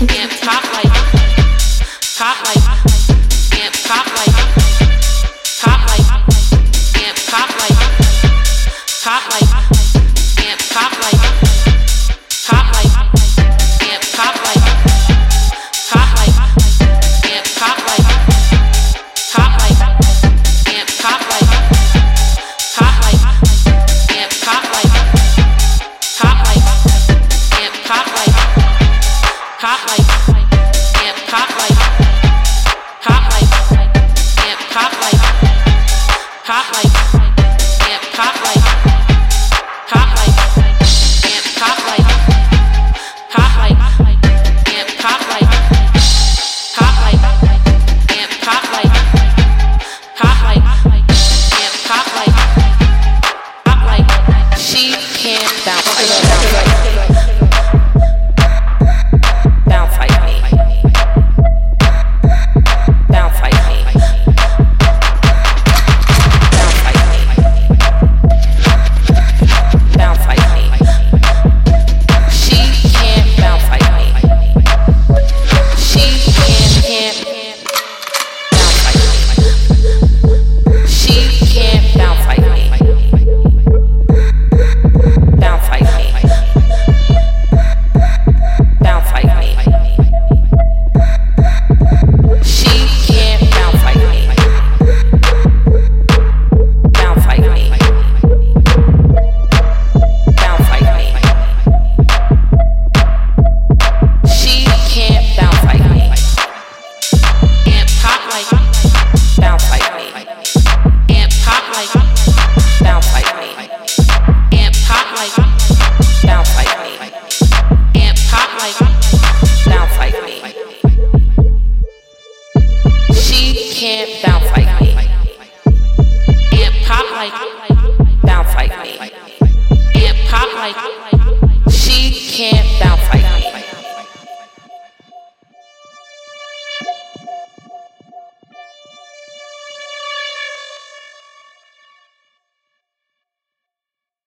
and can't talk like